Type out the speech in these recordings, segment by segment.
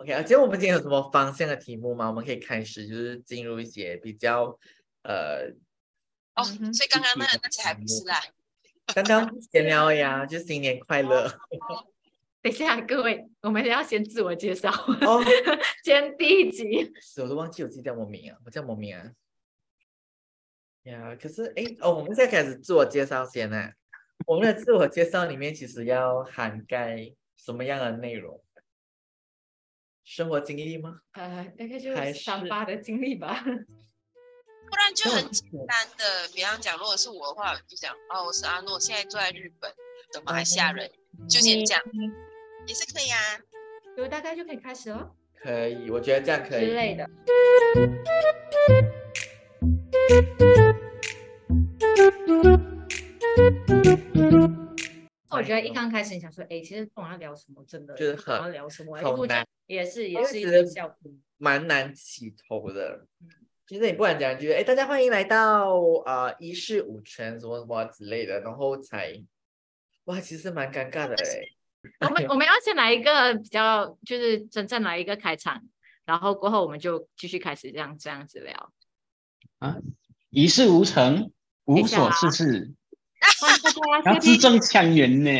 OK 啊，今天我们今天有什么方向的题目吗？我们可以开始，就是进入一些比较呃，哦，所以刚刚那那些还不是啦。刚刚闲聊呀，就新年快乐。等一下，各位，我们要先自我介绍。哦，今天第一集，我都忘记我自己叫什么名啊，我叫什么名啊？呀，可是哎哦，我们现在开始自我介绍先呢。我们的自我介绍里面其实要涵盖什么样的内容？生活经历吗？呃，大概就是三八的经历吧。不然就很简单的，比方讲，如果是我的话，就讲哦，我是阿诺，现在住在日本的马来西亚人，就先这样，也是可以啊。就大概就可以开始了。可以，我觉得这样可以。之类的。我觉得一刚开始你想说，哎，其实不管要聊什么，真的就是很要聊什么，好难，也是也是一个效果，蛮难起头的。其实你不管讲，就是哎，大家欢迎来到啊一事无成什么什么之类的，然后才哇，其实蛮尴尬的哎。我们我们要先来一个比较，就是真正来一个开场，然后过后我们就继续开始这样这样子聊啊，一事无成，无所事事。要字正腔圆呢。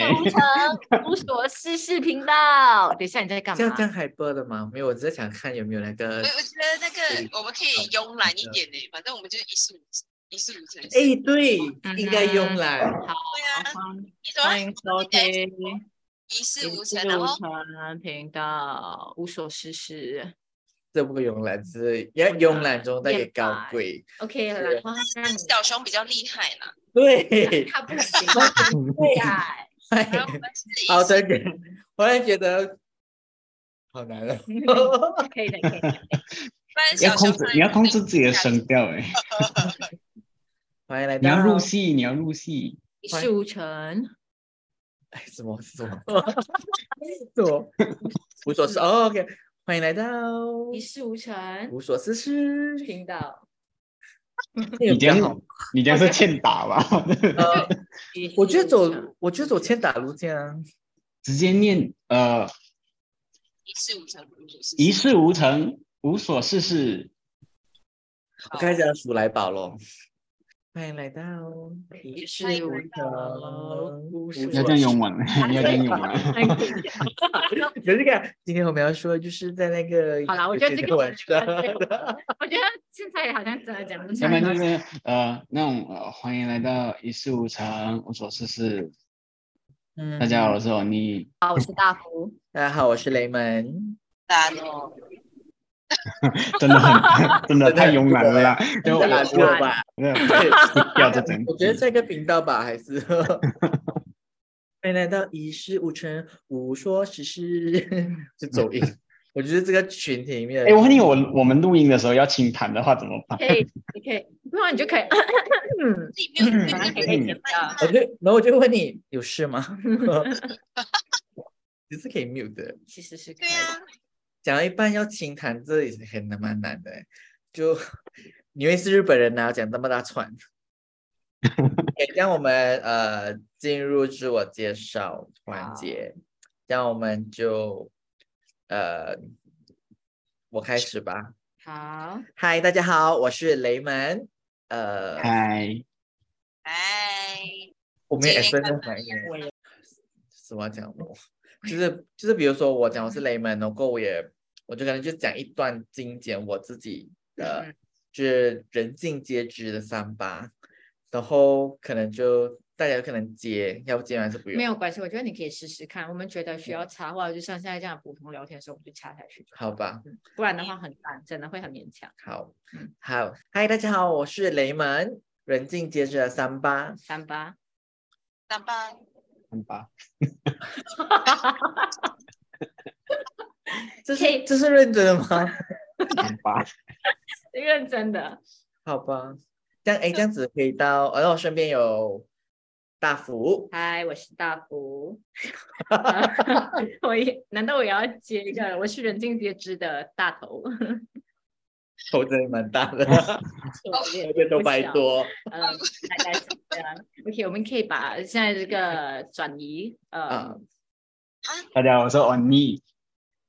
无所事事频道，等一下你在干嘛？这样这样还播的吗？没有，我只是想看有没有那个。我我觉得那个我们可以慵懒一点呢，反正我们就是一事无一事无成。哎，对，应该慵懒。好，对啊。欢迎收听一事无成，然后频道无所事事。这不慵懒，是要慵懒中带点高贵。OK 了，小熊比较厉害啦。对，他不行 对呀。好的，我也觉得好难了。可以的，可以的。要控制，你要控制自己的声调哎。欢迎来到。你要入戏，你要入戏。一事无成。哎，什么什么？什么？无所事。OK，欢迎来到一事无成、无所事事频道。你这样，你这样是欠打吧？呃，我觉得走，我觉得走欠打路线啊。直接念呃，一事无成，一事无成，无所事事。我开始要数来宝喽。欢迎来到一事无成，要这样用完，要这样用完。有 这个，今天我们要说，就是在那个 好了，我觉得这个晚上，我觉得现在好像真的讲不出来。下面就是呃，那种呃，欢迎来到一事无成，无所事事。嗯，大家好，我是欧尼。好，我是大福。大家好，我是雷门。大诺。真的很，真的太慵懒了啦！就我吧，要这整。我觉得这个频道吧，还是 欢迎来到一事无成，无说事事，就走音。我觉得这个群体里面，哎，我问你，我我们录音的时候要清谈的话怎么办？可以，你可以，不然你就可以，嗯。我就，然后我就问你，有事吗？其实可以 mute 的，其实是可以。讲到一半要清谈，这也是很难蛮难的。就因为是日本人呢，讲这么大串。让我们呃进入自我介绍环节，这样我们就呃我开始吧。好，嗨，大家好，我是雷门。呃，嗨，嗨，我们也分分反应。什么讲我？就是就是，比如说我讲我是雷门，然后我也我就可能就讲一段精简我自己的，就是人尽皆知的三八，然后可能就大家可能接，要不接还是不用？没有关系，我觉得你可以试试看。我们觉得需要插话，就像现在这样普通聊天的时候，我们就插下去。好吧，不然的话很难，真的会很勉强。好，好，嗨，大家好，我是雷门，人尽皆知的三八，三八，三八。三八，这是这是认真的吗？三八，认真的。好吧，这样哎，这样子可以到，然后身边有大福。嗨，我是大福。我也难道我也要接一个？我是人尽皆知的大头。头真的蛮大的，这边 都白多。嗯，大概是这样。OK，我们可以把现在这个转移。呃，大家好，我是 Oni。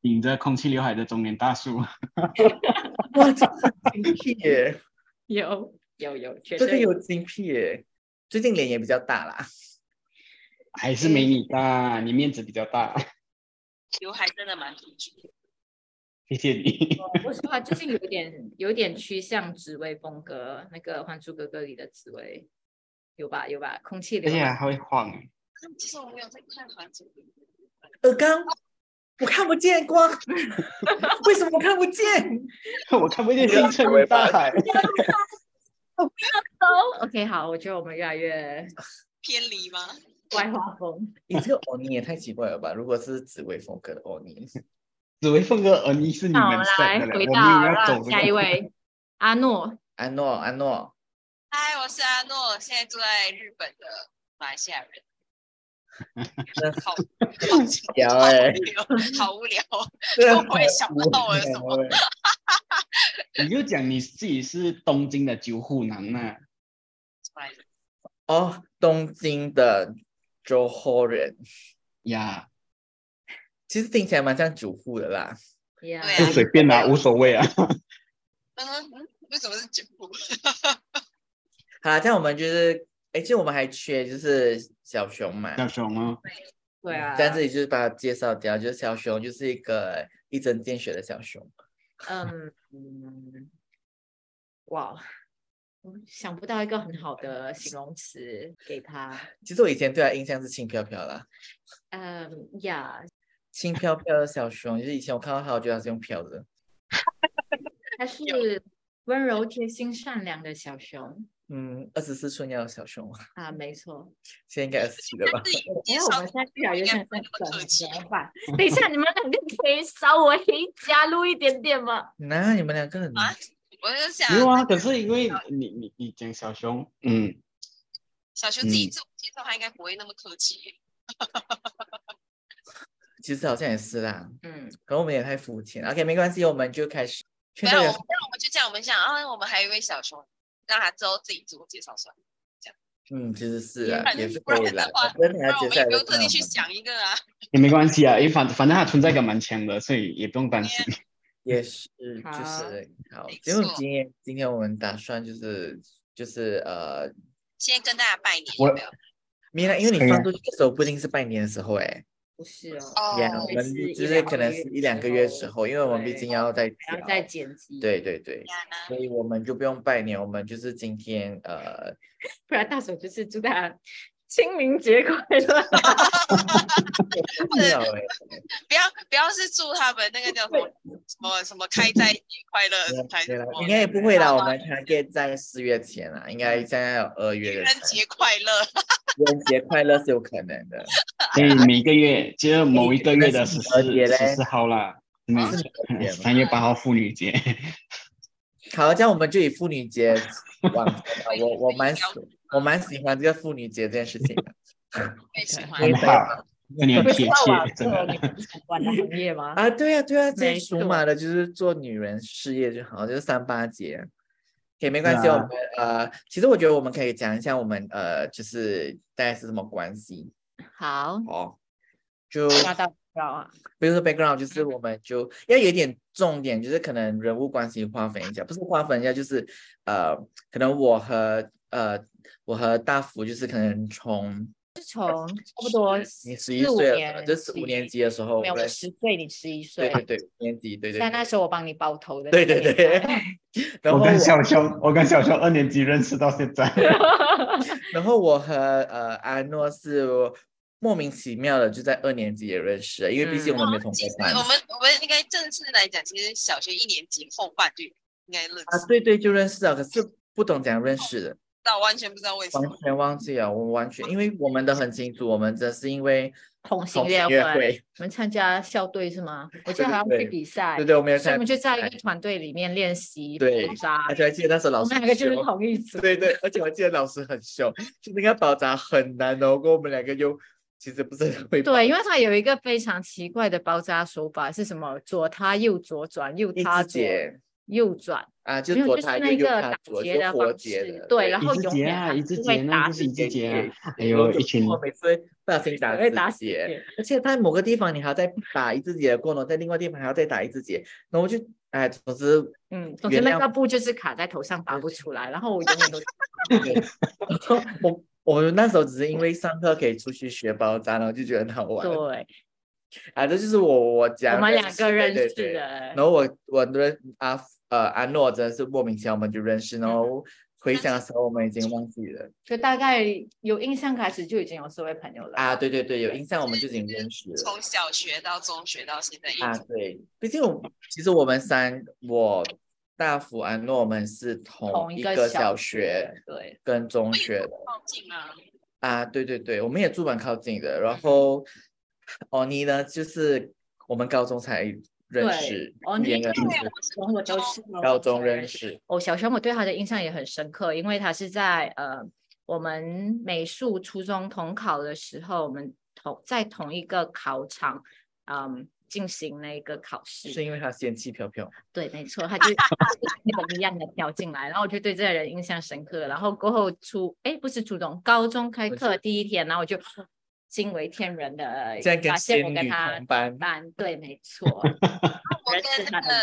顶着空气刘海的中年大叔。哇，这个精辟耶！有有有，确实有精辟耶！最近脸也比较大啦，还是没你大，你面子比较大。刘海真的蛮突出。谢谢你。我说实话，最近有点有点趋向紫薇风格，那个《还珠格格》里的紫薇，有吧有吧？空气流，而且还会晃。其实我没有在看《还珠格格》。尔刚，我看不见光，为什么我看不见？我看不见星辰与大海。我不要走。OK，好，我觉得我们越来越偏离吗？外画风。你这个欧尼也太奇怪了吧？如果是紫薇风格的欧尼。紫薇风格，而你是你们来回到下一位，阿诺，阿诺，阿诺。嗨，我是阿诺，现在住在日本的马来西亚人。好，好无聊哎，好无聊，我也想不到我有什么。你就讲你自己是东京的九户男呐。哦，东京的周后人呀。其实听起来蛮像主妇的啦，对啊，随便啦，无所谓啊。嗯 嗯，为什么是主妇？好，这样我们就是，哎，其实我们还缺就是小熊嘛。小熊啊？对啊。在这里就是把它介绍掉，就是小熊就是一个一针见血的小熊。嗯嗯，哇，我想不到一个很好的形容词给他。其实我以前对他印象是轻飘飘啦。嗯呀。轻飘飘的小熊，就是以前我看到它，我觉得它是用飘的。它是温柔、贴心、善良的小熊。嗯，二十四寸要的小熊啊，没错。现在应该二十七了吧？因为我们现在越来越像在怎么办？等一下，你们两个可以稍微加入一点点吗？那你们两个人啊，我就想有啊，可是因为你你你讲小熊，嗯，小熊自己自我介绍，他应该不会那么客气。其实好像也是啦，嗯，可能我们也太肤浅。OK，没关系，我们就开始。没有，那我们就这样，我们想啊，我们还有一位小熊，让他之后自己自我介绍算了，这样。嗯，其实是啊，也是可以啦。不然我们也不用特地去想一个啊。也没关系啊，因为反反正他存在感蛮强的，所以也不用担心。也是，就是好。因为今天今天我们打算就是就是呃，先跟大家拜年，有没有？因为你放出去的时候不一定是拜年的时候，哎。不是哦，我们就是可能是一两个月时候，因为我们毕竟要再要再剪辑，对对对，所以我们就不用拜年，我们就是今天呃，不然大手就是祝大家清明节快乐，不要不要不要是祝他们那个叫什么什么什么开斋节快乐，应该也不会啦，我们开店在四月前啊，应该现在有二月的，情人节快乐。情人节快乐是有可能的，所以每个月就某一个月的十四十四号啦，三月八号妇女节。好，这样我们就以妇女节往我我蛮喜我蛮喜欢这个妇女节这件事情的，很好，有点贴切，真的。管的行业吗？啊，对呀对呀，最属马的就是做女人事业就好，就是三八节。也没关系，我们呃，其实我觉得我们可以讲一下我们呃，就是大概是什么关系。好，哦，就啊，比如说 background，就是我们就要有点重点，就是可能人物关系划分一下，不是划分一下，就是呃，可能我和呃，我和大福就是可能从。是从差不多你十一岁，就是五年级的时候，没有十岁，你十一岁，对对对，五年级，对对。但那时候我帮你包头的，对对对。我跟小熊，我跟小熊二年级认识到现在。然后我和呃阿诺是莫名其妙的就在二年级也认识了，因为毕竟我们没同班。我们我们应该正式来讲，其实小学一年级后半就应该认识啊，对对，就认识了，可是不懂怎样认识的。到完全不知道为什么，完全忘记了。我完全，因为我们都很清楚，我们这是因为同性恋会，我们参加校队是吗？我记 得还要去比赛，对对，我们所以我们就在一个团队里面练习爆炸。而且还记得那时候老师，我们两个就是同一组。对对，而且我记得老师很凶，就那个爆炸很难哦。跟我们两个就其实不是很会。对，因为他有一个非常奇怪的包扎手法，是什么？左他右左转，右他左。右转啊，就左踏右右那个打踏左，结就活的方式结的，对然后一直永远还节啊一直是会节那打就是一直节啊哎然呦一群我每次会不小心打会打结，而且在某个地方你还要再打一字节的过呢，在另外地方还要再打一字节，然后我就哎，总之嗯，总之那个布就是卡在头上拔不出来，然后我永远都对我我那时候只是因为上课可以出去学包扎，然后就觉得很好玩。对，啊，这就是我我讲我们两个认识的然后我我认阿呃安诺真的是莫名其妙我们就认识，然后回想的时候我们已经忘记了就大概有印象开始就已经有四位朋友了啊，对对对，有印象我们就已经认识了从小学到中学到现在一啊，对，毕竟我其实我们三我大福安诺我们是同同一一个小学学，对，跟中学的。靠近啊。啊，对对对，我们也住蛮靠近的。然后，欧尼呢，就是我们高中才认识，欧尼语言认识，我是高中认识。哦小熊我对他的印象也很深刻，因为他是在呃我们美术初中统考的时候，我们同在同一个考场，嗯，进行那个考试。是因为他仙气飘飘，对，没错，他就那个一样的飘进来，然后我就对这个人印象深刻。然后过后初，哎，不是初中，高中开课第一天，然后我就惊为天人的发现我跟他同班。班，对，没错，我跟那的个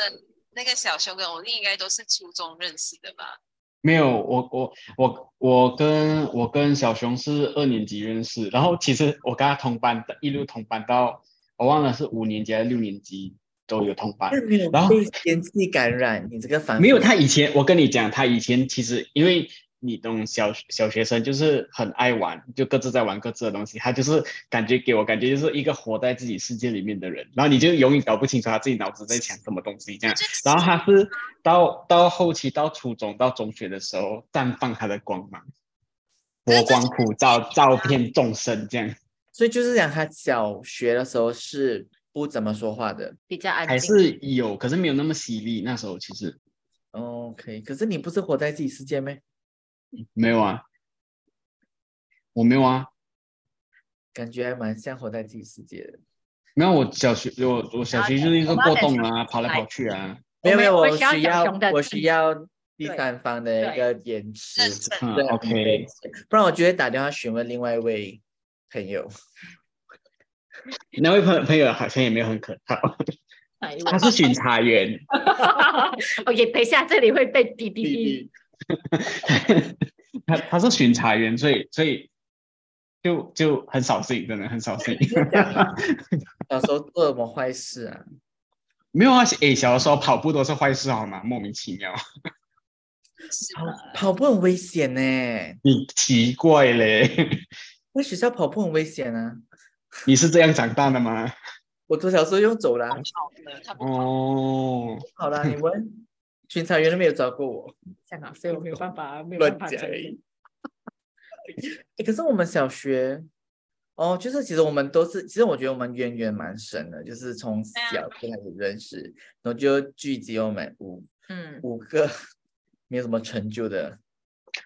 那个小熊跟欧丽应该都是初中认识的吧？没有，我我我我跟我跟小熊是二年级认识，然后其实我跟他同班的，一路同班到我忘了是五年级还是六年级都有同班。然后被仙气感染，你这个反没有，他以前我跟你讲，他以前其实因为你懂小小学生就是很爱玩，就各自在玩各自的东西，他就是感觉给我感觉就是一个活在自己世界里面的人，然后你就永远搞不清楚他自己脑子在想什么东西这样。然后他是到到后期到初中到中学的时候绽放他的光芒，波光普照，照遍众生这样。所以就是讲他小学的时候是不怎么说话的。比较安静。还是有，可是没有那么犀利。那时候其实 OK，可是你不是活在自己世界吗？没有啊，我没有啊，感觉还蛮像活在自己世界的。没有。我小学我我小学就是一个过动啊，跑来跑去啊。没有没有，我需要我需要第三方的一个延迟，OK 不然我就会打电话询问另外一位朋友。那位朋朋友好像也没有很可靠，他是巡查员，OK，等一下，这里会被哔哔弟哔。弟，他他是巡查员，所以所以就就很扫兴，真的很扫兴。小时候做了什么坏事啊？没有啊，诶，小的时候跑步都是坏事好吗？莫名其妙，跑跑步很危险呢，你奇怪嘞，在学校跑步很危险啊。你是这样长大的吗？我从小时候用走廊。好的。哦，好了，你问巡查员都没有找过我，香港，所以我没有办法，没有办法 可是我们小学，哦，就是其实我们都是，其实我觉得我们渊源蛮深的，就是从小就开始认识，然后就聚集我们五嗯，五个 没有什么成就的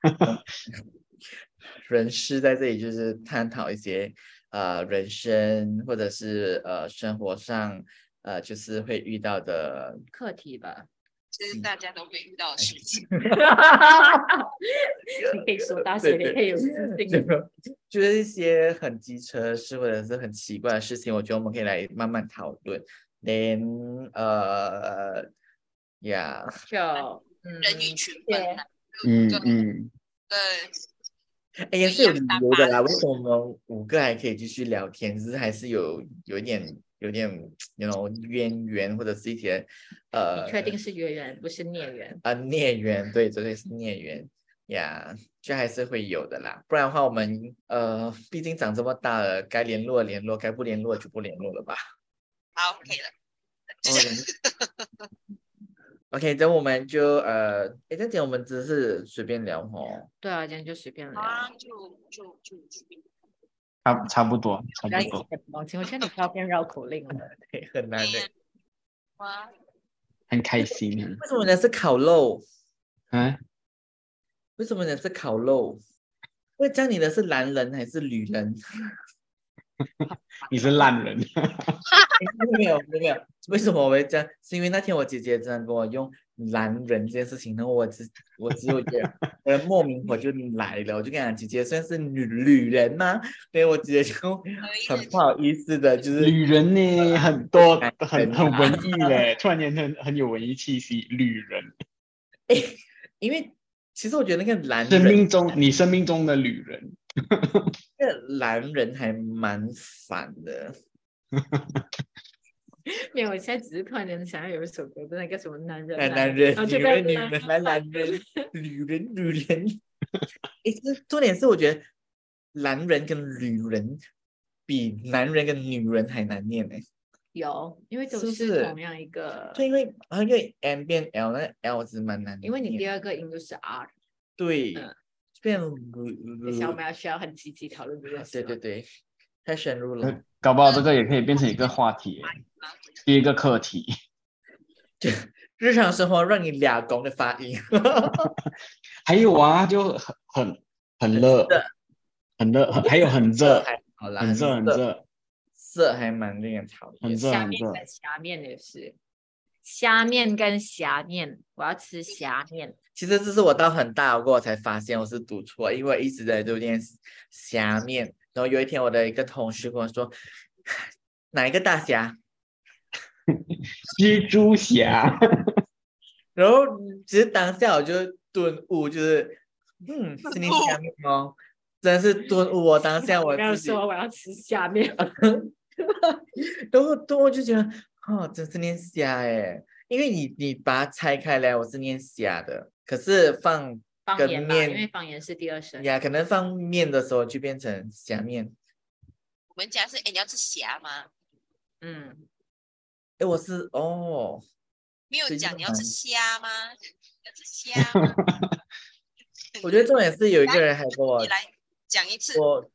人士在这里，就是探讨一些呃人生或者是呃生活上呃就是会遇到的课题吧。这是大家都会遇到的事情。你可以说大声，你可以有自信。就是一些很机车的事或者是很奇怪的事情，我觉得我们可以来慢慢讨论。连呃呀，就嗯人与群分啊，嗯嗯，对，哎也是有理由的啦。为什么我们五个还可以继续聊天？只是还是有有一点有点那种渊源，或者是一些呃，确定是渊源，不是孽缘？啊孽缘？对，绝对是孽缘呀，就还是会有的啦。不然的话，我们呃，毕竟长这么大了，该联络联络，该不联络就不联络了吧。好，可以了。哦 OK，等我们就呃，哎，这点我们只是随便聊哦。对啊，今天就随便聊。好啊，就就就就差差不多，差不多。王晴，我觉得你不要变绕口令了。对，很难的。哇，很开心啊！为什么呢？是烤肉？啊，为什么呢？是烤肉？会叫你的是男人还是女人？你是烂人，没有 没有没有，为什么我会这样？是因为那天我姐姐真的跟我用男人这件事情，然后我只我只有觉得我的莫名我就来了，我就跟她讲姐姐算是女女人吗？对我姐姐就很不好意思的，就是女人呢，很多很 很文艺嘞，突然间很很有文艺气息，女人。哎，因为其实我觉得那个男生命中你生命中的女人，那个男人还蛮烦的。没有，我现在只是突然间想要有一首歌，那个什么男人，男人，女人，女人，男男人，女人，女人。哎，这重点是我觉得男人跟女人比男人跟女人还难念呢。有，因为都是同样一个。对，因为啊，因为 M 变 L，那 L 是蛮难。因为你第二个音就是 R。对。变。小我们要需要很积极讨论这件事。对对对，太深入了。搞不好这个也可以变成一个话题，第一个课题。就日常生活让你俩公的发音。还有啊，就很很很热，很热，还有很热，很热很热，色还蛮令人讨厌。虾面跟虾面也是，虾面跟虾面，我要吃虾面。其实这是我到很大过才发现我是读错，因为一直在读念虾面。然后有一天，我的一个同事跟我说：“哪一个大侠？蜘蛛侠。”然后其实当下我就顿悟，就是嗯，是你下面哦，真是顿悟。我当下 我要说我要吃下面，然后顿悟就觉得哦，真是念虾哎，因为你你把它拆开来，我是念虾的，可是放。方言吧，因为方言是第二声呀，可能放面的时候就变成虾面。我们家是哎，你要吃虾吗？嗯，哎，我是哦，没有讲你要吃虾吗？要吃虾 吗？我觉得重点是有一个人还跟我来讲一次，我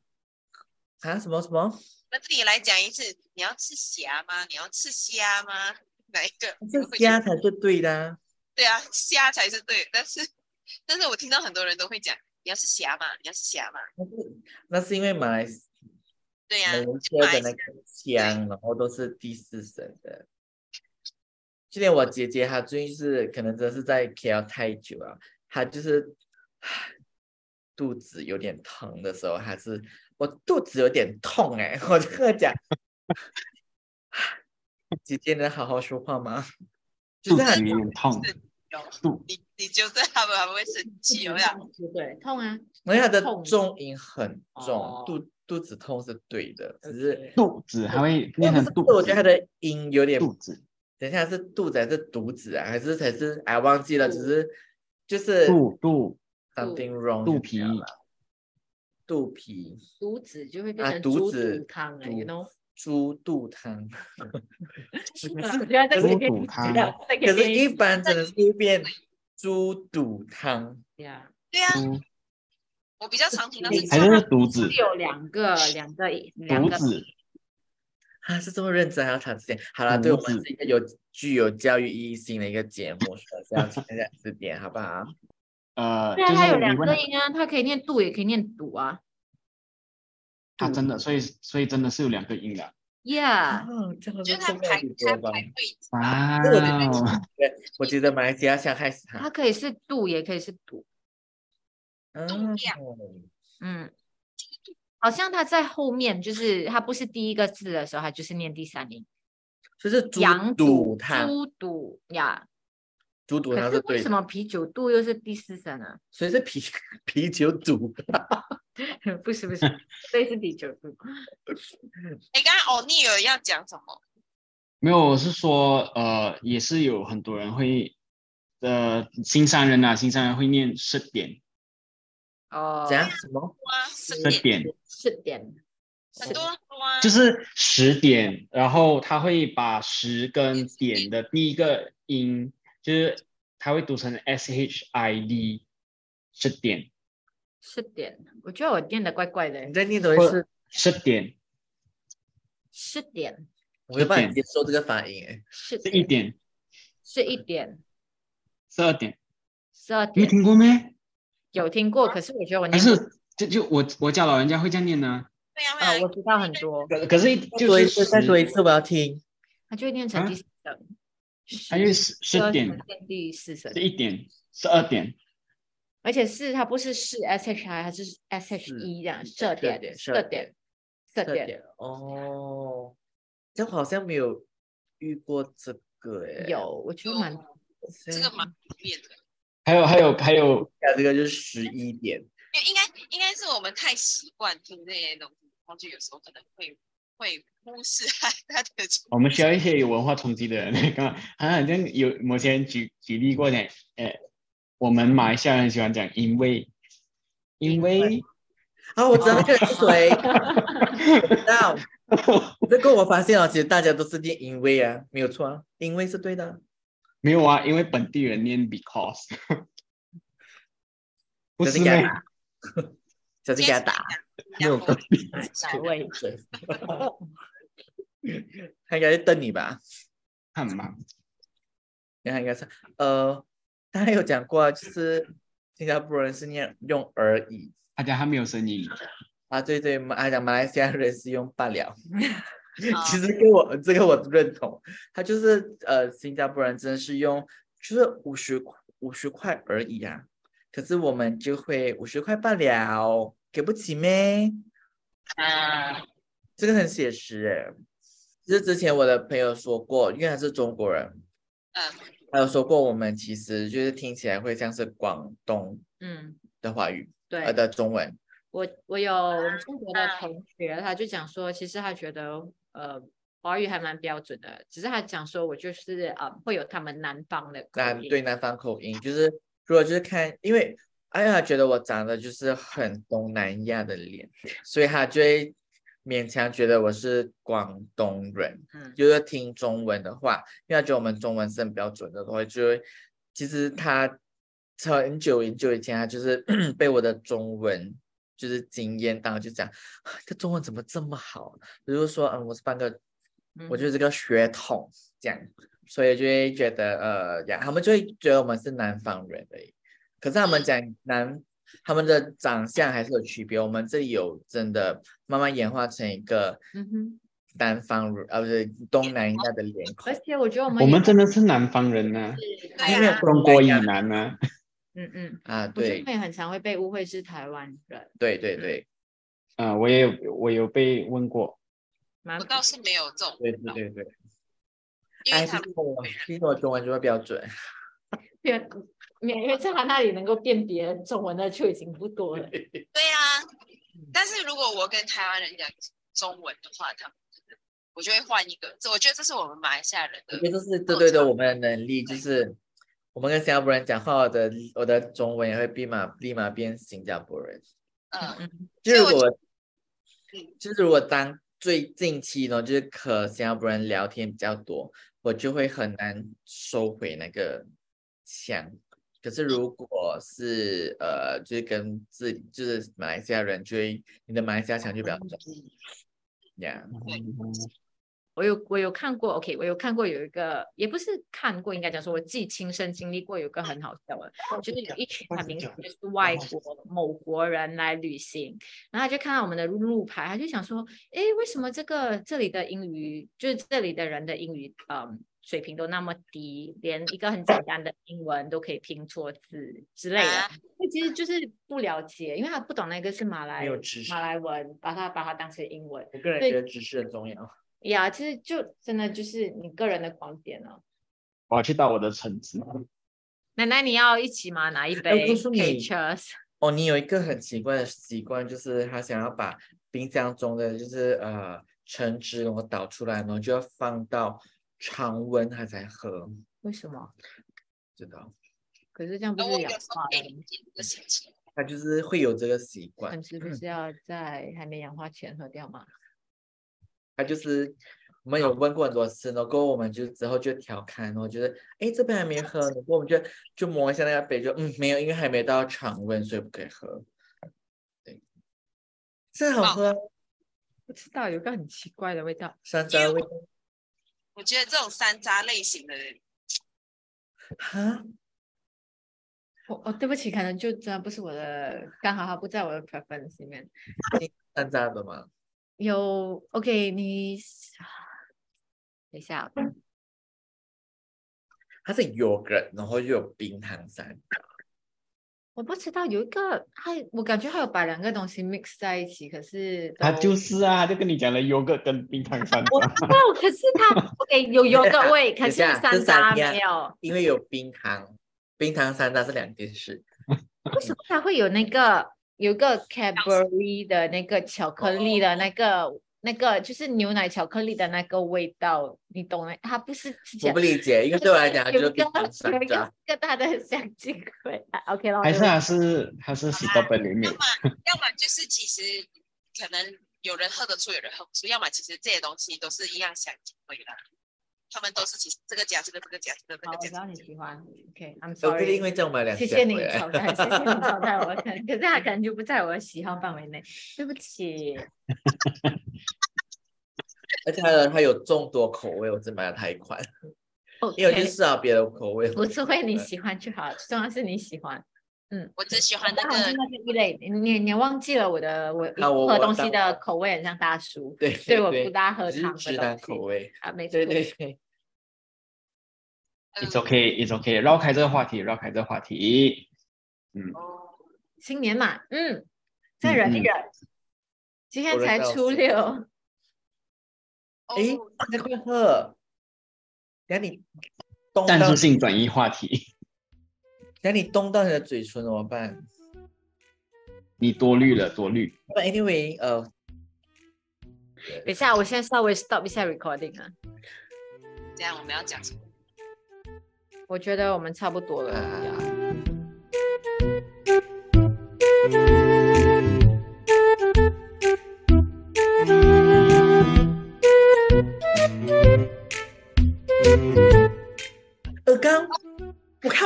啊什么什么？那自己来讲一次，你要吃虾吗？你要吃虾吗？哪一个？虾才是对的。对啊，虾才是对，但是。但是我听到很多人都会讲，你要是霞嘛，你要是霞嘛。那是因为马来对呀，说的那个香，然后都是第四声的。就连我姐姐她最近是可能真的是在 KL 太久了，她就是肚子有点疼的时候，还是我肚子有点痛哎，我就跟她讲，姐姐能好好说话吗？肚子有点痛。你你就对他们还不会生气，有没有？对，痛啊！因为他的重音很重，肚肚子痛是对的，只是肚子还会变成肚。我觉得他的音有点肚子。等一下是肚子还是肚子啊？还是才是？哎，忘记了，只是就是肚肚 something wrong，肚皮肚皮肚子就会变成肚子汤，you know。猪肚汤，猪肚汤，可是一般真的是变猪肚汤呀。对呀，我比较常听到是还是肚子，有两个两个两个子，啊，是这么认真还要查字典？好了，对我们是一个有具有教育意义性的一个节目，所以要查一下字典，好不好？呃，对啊，它有两个音啊，它可以念肚，也可以念赌啊。它真的，所以所以真的是有两个音的。Yeah，就他排他排对。啊，对，我觉得马来西亚想害死它。它可以是度，也可以是赌。嗯。嗯。好像它在后面，就是它不是第一个字的时候，它就是念第三音。就是羊肚汤。猪肚呀。猪肚汤是对。为什么啤酒肚又是第四声呢？所以是啤 啤酒肚。不 是不是，这是第九度。你刚刚欧尼尔要讲什么？没有，我是说，呃，也是有很多人会，呃，新山人啊，新山人会念十点。哦，讲什么？十点，十点，很多就是十点，然后他会把十跟点的第一个音，就是他会读成 S H I D，十点。十点，我觉得我念的怪怪的。你在念的是十点，十点，我没办法接受这个发音。是一点，是一点，十二点，十二点。没听过没？有听过，可是我觉得我还是就就我我家老人家会这样念呢。对呀，啊，我知道很多。可可是就是再说一次，我要听。他就会念成第四等。它有十十点，第四声十一点，十二点。而且是它不是是 sh i 它是 sh e 这样，设点，设点，设点。哦，这好像没有遇过这个哎。有，我觉得蛮这个蛮普遍的。还有还有还有，这个就是十一点。应该应该是我们太习惯听这些东西，然后就有时候可能会会忽视它 的。我们需要一些有文化冲击的人，刚刚好像有某些人举举例过呢，诶，我们马来西亚人喜欢讲因为，因为啊，我知道那个是谁，那这个我发现了，其实大家都是念因为啊，没有错啊，因为是对的。没有啊，因为本地人念 because，不是吗？小心给他打，没有道理。位置，他应该是瞪你吧？很忙。他应该是呃，他还有讲过，就是新加坡人是念用而已，他讲他没有声音啊。对对，马讲马来西亚人是用罢了。其实跟我这个我认同，他就是呃，新加坡人真的是用就是五十五十块而已啊。可是我们就会五十块罢了，给不起咩？啊，这个很写实哎。就是之前我的朋友说过，因为他是中国人，嗯，还有说过我们其实就是听起来会像是广东嗯的华语，对，呃的中文。我我有中国的同学，他就讲说，其实他觉得呃华语还蛮标准的，只是他讲说我就是啊会有他们南方的南对南方口音，就是。如果就是看，因为哎呀，觉得我长得就是很东南亚的脸，所以他就会勉强觉得我是广东人。嗯，就是听中文的话，因为他觉得我们中文是很标准的，话就会其实他很久很久以前，他就是 被我的中文就是惊艳到，就讲这中文怎么这么好？比如说，嗯，我是半个，我就是这个血统这样。所以就会觉得，呃，呀，他们就会觉得我们是南方人而已。可是他们讲南，他们的长相还是有区别。我们这里有真的慢慢演化成一个，嗯哼，南方人，啊，不是东南亚的脸孔。而且我觉得我们我们真的是南方人呢，因为中国以南呢。嗯嗯啊，对，会很常会被误会是台湾人。对对对，啊，我也有我有被问过，我倒是没有这种。对对对对。哎，听我听我中文就会比较准。对，因为在他那里能够辨别中文的就已经不多了。对啊，但是如果我跟台湾人讲中文的话，他们我就会换一个。这我觉得这是我们马来西亚人的。我觉得这是对对对，我们的能力就是我们跟新加坡人讲话，我的我的中文也会立马立马变新加坡人。嗯，就是我，就是我当。最近期呢，就是和新加坡人聊天比较多，我就会很难收回那个腔。可是如果是呃，就是跟自就是马来西亚人，就会你的马来西亚腔就比较重。呀。我有我有看过，OK，我有看过有一个，也不是看过，应该讲说我自己亲身经历过，有个很好笑的，就是有一群很明显就是外国某国人来旅行，然后他就看到我们的路牌，他就想说，哎，为什么这个这里的英语，就是这里的人的英语，嗯，水平都那么低，连一个很简单的英文都可以拼错字之类的，那其实就是不了解，因为他不懂那个是马来马来文，把它把它当成英文。我个人觉得知识很重要。呀，其实就真的就是你个人的观点了。我要去倒我的橙子。奶奶，你要一起吗？拿一杯。Cheers。哦，你有一个很奇怪的习惯，就是他想要把冰箱中的就是呃橙汁，然后倒出来，然后就要放到常温他才喝。为什么？知道。可是这样不是氧化他就是会有这个习惯。橙汁不是要在还没氧化前喝掉吗？他就是我们有问过很多次，然后我们就之后就调侃，然后觉得哎这杯还没喝，然后我们就就摸一下那个杯，就嗯没有，因为还没到常温，所以不可以喝。对，这好喝。不知道有个很奇怪的味道，山楂味。我觉得这种山楂类型的，哈，我我对不起，可能就真的不是我的，刚好它不在我的 preference 里面。山楂的吗？有 OK，你等一下，它是 yogurt，然后又有冰糖山楂。我不知道有一个，还我感觉还有把两个东西 mix 在一起，可是它就是啊，就跟你讲了有个跟冰糖山楂我楂。知道，可是它 OK 有有个味，可是山楂没有。因为有冰糖，冰糖山楂是两件事。为什么它会有那个有一个 Cadbury 的那个巧克力的那个那个就是牛奶巧克力的那个味道？你懂吗？它不是之我不理解，因为对我来讲它就是有一个冰糖山有一个楂。跟它的香精味。OK 了，还是它是它是喜多本里面要 么要么就是其实可能有人喝得出，有人喝不出，要么其实这些东西都是一样香精味的，他们都是其实这个加这个这个加这个这好，个加我知道你喜欢。OK，I'm 我不一定因 sorry。为这样我们俩谢谢你回来淘汰，谢谢你淘汰我，可能可是他可能就不在我的喜好范围内，对不起。而且它的它有众多口味，我只买了它一款，因为我 OK，去试好别的口味。无所谓，你喜欢就好，重要是你喜欢。嗯我只喜欢那个那个一类，你你你忘记了我的我啊我我喝东西的口味很像大叔，对所以我不大喝汤的东西口味。啊，没错对。对对，，It's okay, It's okay，绕开这个话题，绕开这个话题。嗯新年嘛，嗯，再忍一忍，今天才初六，哎哦，那快喝。等下你动到，战术等性转移话题，下你动到你的嘴唇怎么办你多虑了，多虑。？But anyway，呃，等一下，我现在稍微 stop 一下 recording 啊，这样我们要讲什么？我觉得我们差不多了。啊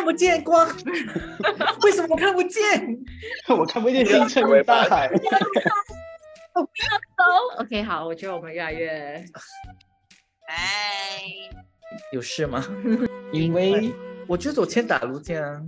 看不见光，为什么我看不见？我看不见星辰与大海。不要走 OK，好，我觉得我们越来越哎。有事吗？因为我就是我欠打路见啊。